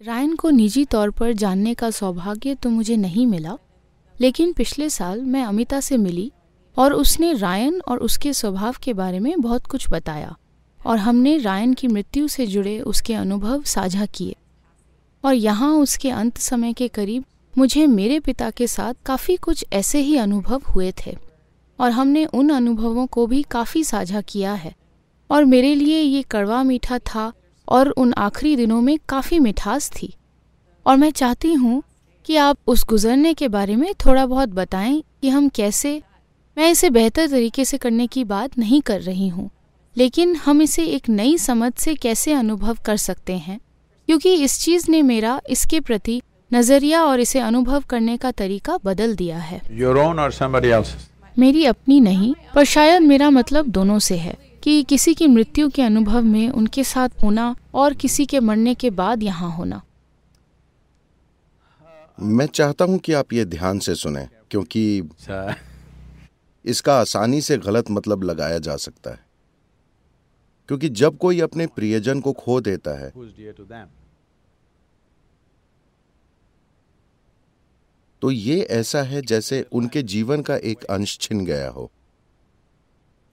Ryan को निजी तौर पर जानने का सौभाग्य तो मुझे नहीं मिला, लेकिन पिछले साल मैं अमिता से मिली और उसने रायन और उसके स्वभाव के बारे में बहुत कुछ बताया और हमने रायन की मृत्यु से जुड़े उसके अनुभव साझा किए। और यहाँ उसके अंत समय के करीब मुझे मेरे पिता के साथ काफ़ी कुछ ऐसे ही अनुभव हुए थे और हमने उन अनुभवों को भी काफ़ी साझा किया है। और मेरे लिए ये कड़वा मीठा था और उन आखिरी दिनों में काफ़ी मिठास थी। और मैं चाहती हूँ कि आप उस गुजरने के बारे में थोड़ा बहुत बताएँ कि हम कैसे मैं इसे बेहतर तरीके से करने की बात नहीं कर रही हूँ लेकिन हम इसे एक नई समझ से कैसे अनुभव कर सकते हैं? क्योंकि इस चीज़ ने मेरा इसके प्रति नज़रिया और इसे अनुभव करने का तरीका बदल दिया है? मेरी अपनी नहीं पर शायद मेरा मतलब दोनों से है। कि किसी की मृत्यु के अनुभव में उनके साथ होना और किसी के मरने के बाद यहाँ होना। मैं चाहता हूँ कि आप ये ध्यान से सुने क्योंकि इसका आसानी से गलत मतलब लगाया जा सकता है। क्योंकि जब कोई अपने प्रियजन को खो देता है? तो ये ऐसा है जैसे उनके जीवन का एक अंश छिन गया हो।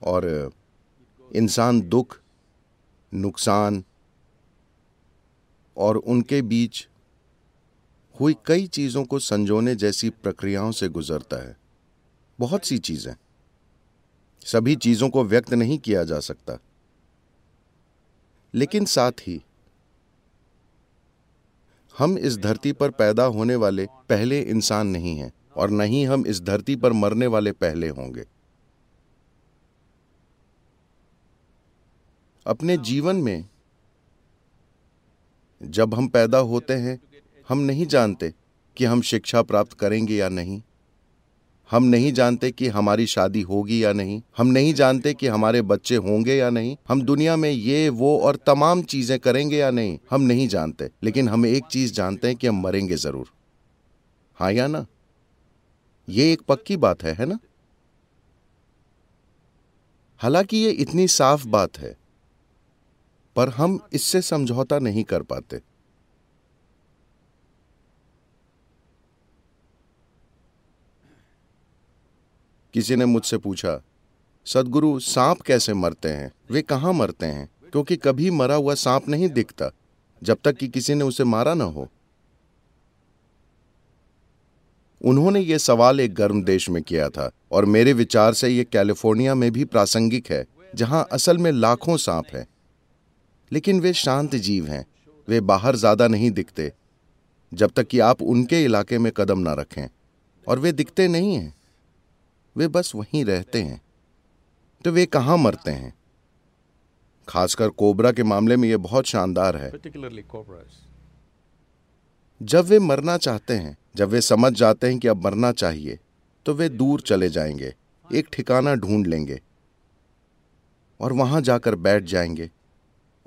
और इंसान दुख, नुकसान और उनके बीच हुई कई चीज़ों को संजोने जैसी प्रक्रियाओं से गुजरता है। बहुत सी चीज़ें। सभी चीज़ों को व्यक्त नहीं किया जा सकता। लेकिन साथ ही हम इस धरती पर पैदा होने वाले पहले इंसान नहीं हैं और न ही हम इस धरती पर मरने वाले पहले होंगे। अपने जीवन में जब हम पैदा होते हैं, हम नहीं जानते कि हम शिक्षा प्राप्त करेंगे या नहीं। हम नहीं जानते कि हमारी शादी होगी या नहीं। हम नहीं जानते कि हमारे बच्चे होंगे या नहीं। हम दुनिया में ये, वो और तमाम चीज़ें करेंगे या नहीं, हम नहीं जानते। लेकिन हम एक चीज़ जानते हैं कि हम मरेंगे ज़रूर। हाँ या ना? ये एक पक्की बात है है ना? हालाँकि ये इतनी साफ़ बात है। पर हम इससे समझौता नहीं कर पाते। किसी ने मुझसे पूछा, सदगुरु, सांप कैसे मरते हैं? वे कहाँ मरते हैं? क्योंकि कभी मरा हुआ सांप नहीं दिखता, जब तक कि किसी ने उसे मारा ना हो। उन्होंने ये सवाल एक गर्म देश में किया था, और मेरे विचार से ये कैलिफ़ोर्निया में भी प्रासंगिक है, जहाँ असल में लाखों सांप हैं। लेकिन वे शांत जीव हैं। वे बाहर ज़्यादा नहीं दिखते जब तक कि आप उनके इलाके में कदम ना रखें। और वे दिखते नहीं हैं। वे बस वहीं रहते हैं। तो वे कहाँ मरते हैं? खासकर कोबरा के मामले में यह बहुत शानदार है। जब वे मरना चाहते हैं जब वे समझ जाते हैं कि अब मरना चाहिए तो वे दूर चले जाएँगे एक ठिकाना ढूंढ लेंगे और वहाँ जाकर बैठ जाएँगे।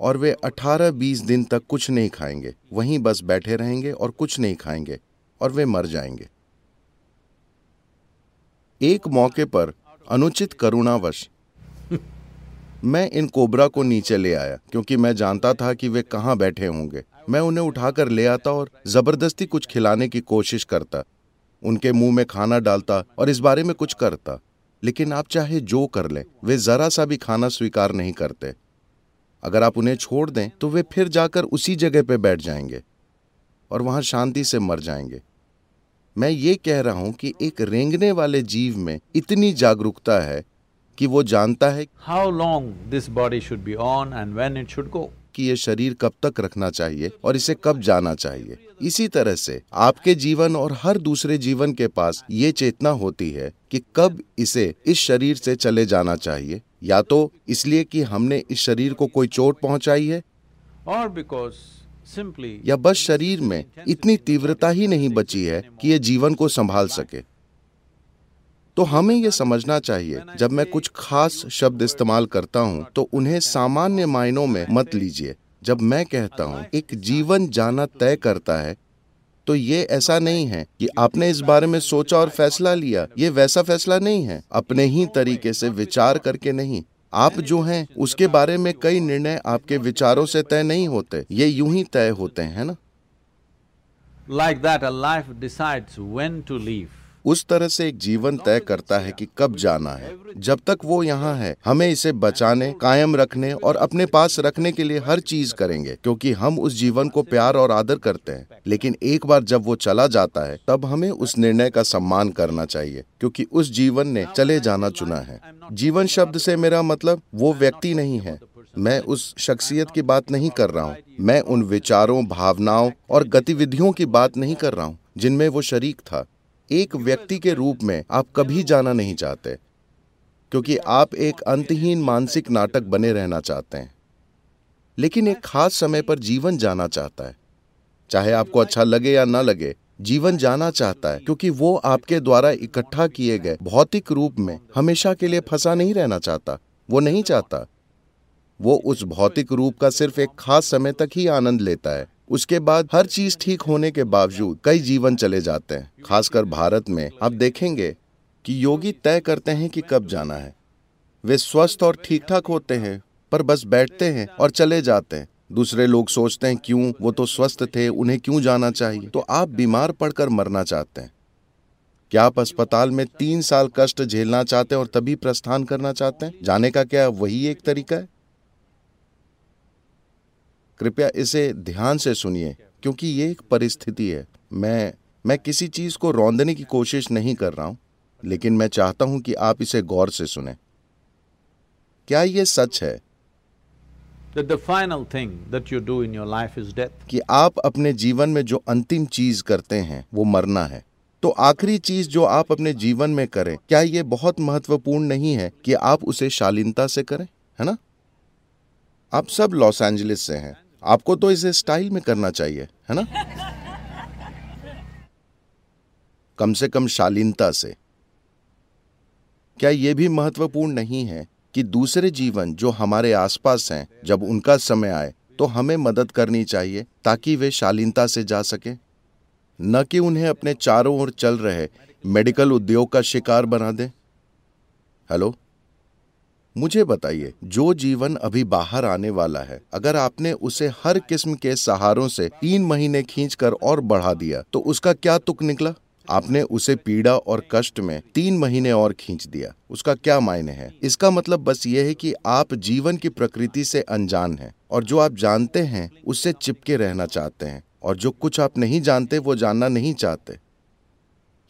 और वे 18-20 दिन तक कुछ नहीं खाएँगे। वहीं बस बैठे रहेंगे और कुछ नहीं खाएँगे, और वे मर जाएँगे। एक मौके पर अनुचित करुणावश मैं इन कोबरा को नीचे ले आया, क्योंकि मैं जानता था कि वे कहाँ बैठे होंगे। मैं उन्हें उठाकर ले आता और ज़बरदस्ती कुछ खिलाने की कोशिश करता। उनके मुँह में खाना डालता और इस बारे में कुछ करता। लेकिन आप चाहे जो कर लें, वे जरा सा भी खाना स्वीकार नहीं करते। अगर आप उन्हें छोड़ दें तो वे फिर जाकर उसी जगह पे बैठ जाएँगे और वहाँ शांति से मर जाएँगे। मैं ये कह रहा हूँ कि एक रेंगने वाले जीव में इतनी जागरूकता है कि वो जानता है How long this body should be on and when it should go. कि ये शरीर कब तक रखना चाहिए और इसे कब जाना चाहिए। इसी तरह से आपके जीवन और हर दूसरे जीवन के पास ये चेतना होती है कि कब इसे इस शरीर से चले जाना चाहिए। या तो इसलिए कि हमने इस शरीर को कोई चोट पहुंचाई है Or because simply या बस शरीर में इतनी तीव्रता ही नहीं बची है कि ये जीवन को संभाल सके। तो हमें यह समझना चाहिए जब मैं कुछ खास शब्द इस्तेमाल करता हूँ तो उन्हें सामान्य मायनों में मत लीजिए। जब मैं कहता हूँ एक जीवन जाना तय करता है तो ये ऐसा नहीं है कि आपने इस बारे में सोचा और फैसला लिया। ये वैसा फैसला नहीं है। अपने ही तरीके से विचार करके नहीं। आप जो हैं, उसके बारे में कई निर्णय आपके विचारों से तय नहीं होते। ये यूँ ही तय होते हैं ना? Like that a life decides when to leave. उस तरह से एक जीवन तय करता है कि कब जाना है। जब तक वो यहाँ है, हमें इसे बचाने, कायम रखने और अपने पास रखने के लिए हर चीज़ करेंगे, क्योंकि हम उस जीवन को प्यार और आदर करते हैं। लेकिन एक बार जब वो चला जाता है, तब हमें उस निर्णय का सम्मान करना चाहिए, क्योंकि उस जीवन ने चले जाना चुना है। जीवन शब्द से मेरा मतलब वो व्यक्ति नहीं है। मैं उस शख्सियत की बात नहीं कर रहा हूँ। मैं उन विचारों, भावनाओं और गतिविधियों की बात नहीं कर रहा हूँ, जिनमें वो शरीक था। एक व्यक्ति के रूप में आप कभी जाना नहीं चाहते, क्योंकि आप एक अंतहीन मानसिक नाटक बने रहना चाहते हैं। लेकिन एक खास समय पर जीवन जाना चाहता है। चाहे आपको अच्छा लगे या ना लगे, जीवन जाना चाहता है, क्योंकि वो आपके द्वारा इकट्ठा किए गए भौतिक रूप में हमेशा के लिए फंसा नहीं रहना चाहता, वो नहीं चाहता। वो उस भौतिक रूप का सिर्फ़ एक खास समय तक ही आनंद लेता है। उसके बाद हर चीज़ ठीक होने के बावजूद कई जीवन चले जाते हैं। खासकर भारत में आप देखेंगे कि योगी तय करते हैं कि कब जाना है। वे स्वस्थ और ठीक ठाक होते हैं, पर बस बैठते हैं और चले जाते हैं। दूसरे लोग सोचते हैं, क्यों? वो तो स्वस्थ थे, उन्हें क्यों जाना चाहिए? तो आप बीमार पड़कर मरना चाहते हैं। क्या आप अस्पताल में तीन साल कष्ट झेलना चाहते हैं और तभी प्रस्थान करना चाहते हैं? जाने का क्या वही एक तरीका है? कृपया इसे ध्यान से सुनिए क्योंकि ये एक परिस्थिति है। मैं मैं किसी चीज़ को रौंदने की कोशिश नहीं कर रहा हूँ लेकिन मैं चाहता हूँ कि आप इसे गौर से सुने। क्या ये सच है? That the final thing that you do in your life is death. कि आप अपने जीवन में जो अंतिम चीज़ करते हैं वो मरना है। तो आखिरी चीज़ जो आप अपने जीवन में करें क्या ये बहुत महत्वपूर्ण नहीं है कि आप उसे शालीनता से करें? है ना? आप सब लॉस एंजलिस से हैं। आपको तो इसे स्टाइल में करना चाहिए, है ना? कम से कम शालीनता से। क्या यह भी महत्वपूर्ण नहीं है कि दूसरे जीवन जो हमारे आसपास हैं, जब उनका समय आए तो हमें मदद करनी चाहिए ताकि वे शालीनता से जा सके? न कि उन्हें अपने चारों ओर चल रहे मेडिकल उद्योग का शिकार बना दें। हेलो? मुझे बताइए, जो जीवन अभी बाहर आने वाला है, अगर आपने उसे हर किस्म के सहारों से तीन महीने खींचकर और बढ़ा दिया तो उसका क्या तुक निकला? आपने उसे पीड़ा और कष्ट में तीन महीने और खींच दिया। उसका क्या मायने है? इसका मतलब बस ये है कि आप जीवन की प्रकृति से अनजान हैं, और जो आप जानते हैं, उससे चिपके रहना चाहते हैं, और जो कुछ आप नहीं जानते, वो जानना नहीं चाहते।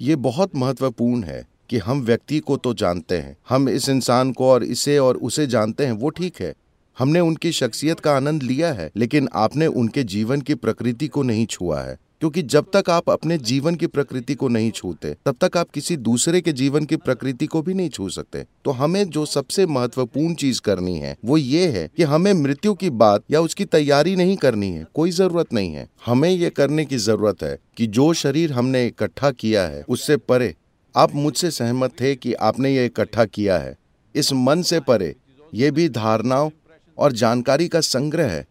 ये बहुत महत्वपूर्ण है। कि हम व्यक्ति को तो जानते हैं। हम इस इंसान को और इसे और उसे जानते हैं, वो ठीक है। हमने उनकी शख्सियत का आनंद लिया है, लेकिन आपने उनके जीवन की प्रकृति को नहीं छुआ है। क्योंकि जब तक आप अपने जीवन की प्रकृति को नहीं छूते, तब तक आप किसी दूसरे के जीवन की प्रकृति को भी नहीं छू सकते। तो हमें जो सबसे महत्वपूर्ण चीज़ करनी है, वो ये है कि हमें मृत्यु की बात या उसकी तैयारी नहीं करनी है, कोई ज़रूरत नहीं है। हमें ये करने की ज़रूरत है कि जो शरीर हमने इकट्ठा किया है, उससे परे आप मुझसे सहमत थे कि आपने ये इकट्ठा किया है। इस मन से परे, ये भी धारणाओं और जानकारी का संग्रह है।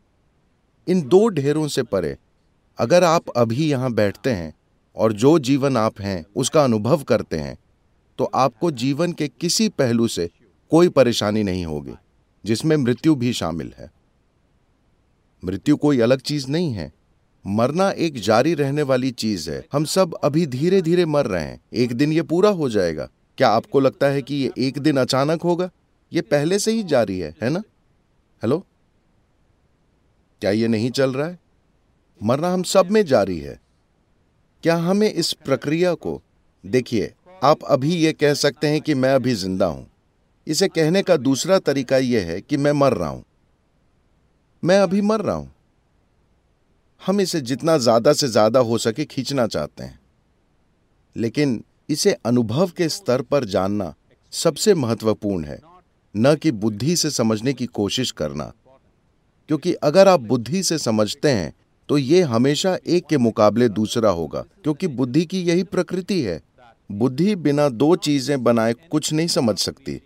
इन दो ढेरों से परे, अगर आप अभी यहाँ बैठते हैं और जो जीवन आप हैं, उसका अनुभव करते हैं तो आपको जीवन के किसी पहलू से कोई परेशानी नहीं होगी, जिसमें मृत्यु भी शामिल है। मृत्यु कोई अलग चीज़ नहीं है। मरना एक जारी रहने वाली चीज़ है। हम सब अभी धीरे धीरे मर रहे हैं। एक दिन ये पूरा हो जाएगा। क्या आपको लगता है कि ये एक दिन अचानक होगा? ये पहले से ही जारी है है ना? हेलो क्या ये नहीं चल रहा है? मरना हम सब में जारी है। क्या हमें इस प्रक्रिया को, देखिए, आप अभी ये कह सकते हैं कि मैं अभी ज़िंदा हूँ। इसे कहने का दूसरा तरीका यह है कि मैं मर रहा हूँ। मैं अभी मर रहा हूँ। हम इसे जितना ज़्यादा से ज़्यादा हो सके खींचना चाहते हैं। लेकिन इसे अनुभव के स्तर पर जानना सबसे महत्वपूर्ण है, न कि बुद्धि से समझने की कोशिश करना। क्योंकि अगर आप बुद्धि से समझते हैं तो ये हमेशा एक के मुकाबले दूसरा होगा, क्योंकि बुद्धि की यही प्रकृति है। बुद्धि बिना दो चीज़ें बनाए कुछ नहीं समझ सकती।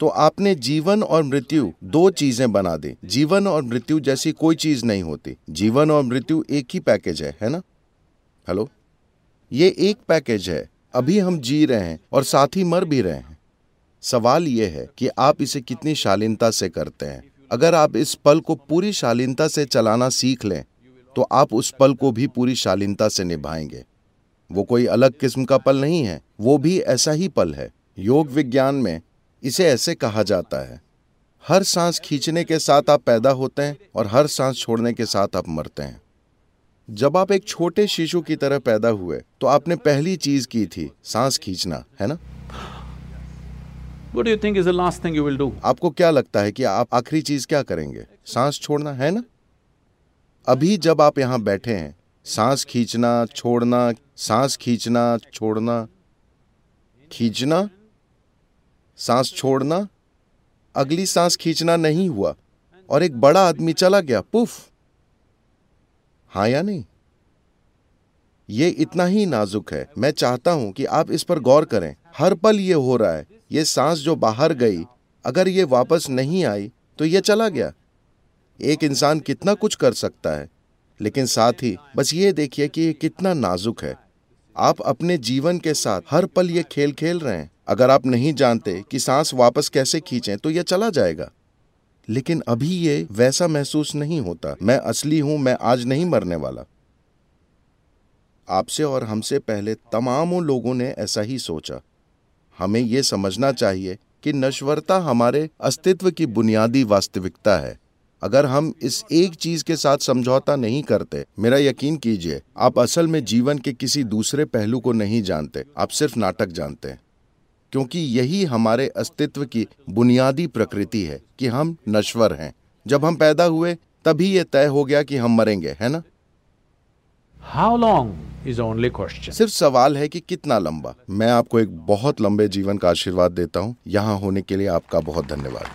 तो आपने जीवन और मृत्यु दो चीज़ें बना दी। जीवन और मृत्यु जैसी कोई चीज़ नहीं होती। जीवन और मृत्यु एक ही पैकेज है है ना? हेलो ये एक पैकेज है। अभी हम जी रहे हैं और साथ ही मर भी रहे हैं। सवाल यह है कि आप इसे कितनी शालीनता से करते हैं? अगर आप इस पल को पूरी शालीनता से चलाना सीख लें तो आप उस पल को भी पूरी शालीनता से निभाएँगे। वो कोई अलग किस्म का पल नहीं है, वो भी ऐसा ही पल है। योग विज्ञान में इसे ऐसे कहा जाता है हर सांस खींचने के साथ आप पैदा होते हैं और हर सांस छोड़ने के साथ आप मरते हैं। जब आप एक छोटे शिशु की तरह पैदा हुए तो आपने पहली चीज़ की थी सांस खींचना है ना? What do you think is the last thing you will do? आपको क्या लगता है कि आप आखिरी चीज़ क्या करेंगे? सांस छोड़ना है ना? अभी जब आप यहाँ बैठे हैं सांस खींचना छोड़ना सांस खींचना छोड़ना खींचना सांस छोड़ना, अगली सांस खींचना नहीं हुआ, और एक बड़ा आदमी चला गया, पुफ। हाँ या नहीं? ये इतना ही नाजुक है। मैं चाहता हूँ कि आप इस पर गौर करें। हर पल ये हो रहा है, ये सांस जो बाहर गई, अगर ये वापस नहीं आई तो ये चला गया। एक इंसान कितना कुछ कर सकता है, लेकिन साथ ही, बस ये देखिए कि ये कितना नाजुक है। आप अपने जीवन के साथ हर पल ये खेल खेल रहे हैं। अगर आप नहीं जानते कि सांस वापस कैसे खींचें तो यह चला जाएगा। लेकिन अभी ये वैसा महसूस नहीं होता। मैं असली हूँ, मैं आज नहीं मरने वाला। आपसे और हमसे पहले तमामों लोगों ने ऐसा ही सोचा। हमें यह समझना चाहिए कि नश्वरता हमारे अस्तित्व की बुनियादी वास्तविकता है। अगर हम इस एक चीज़ के साथ समझौता नहीं करते, मेरा यकीन कीजिए, आप असल में जीवन के किसी दूसरे पहलू को नहीं जानते, आप सिर्फ़ नाटक जानते हैं। क्योंकि यही हमारे अस्तित्व की बुनियादी प्रकृति है कि हम नश्वर हैं। जब हम पैदा हुए तभी यह तय हो गया कि हम मरेंगे है ना? How long is only question सिर्फ़ सवाल है कि कितना लंबा। मैं आपको एक बहुत लंबे जीवन का आशीर्वाद देता हूँ। यहाँ होने के लिए आपका बहुत धन्यवाद।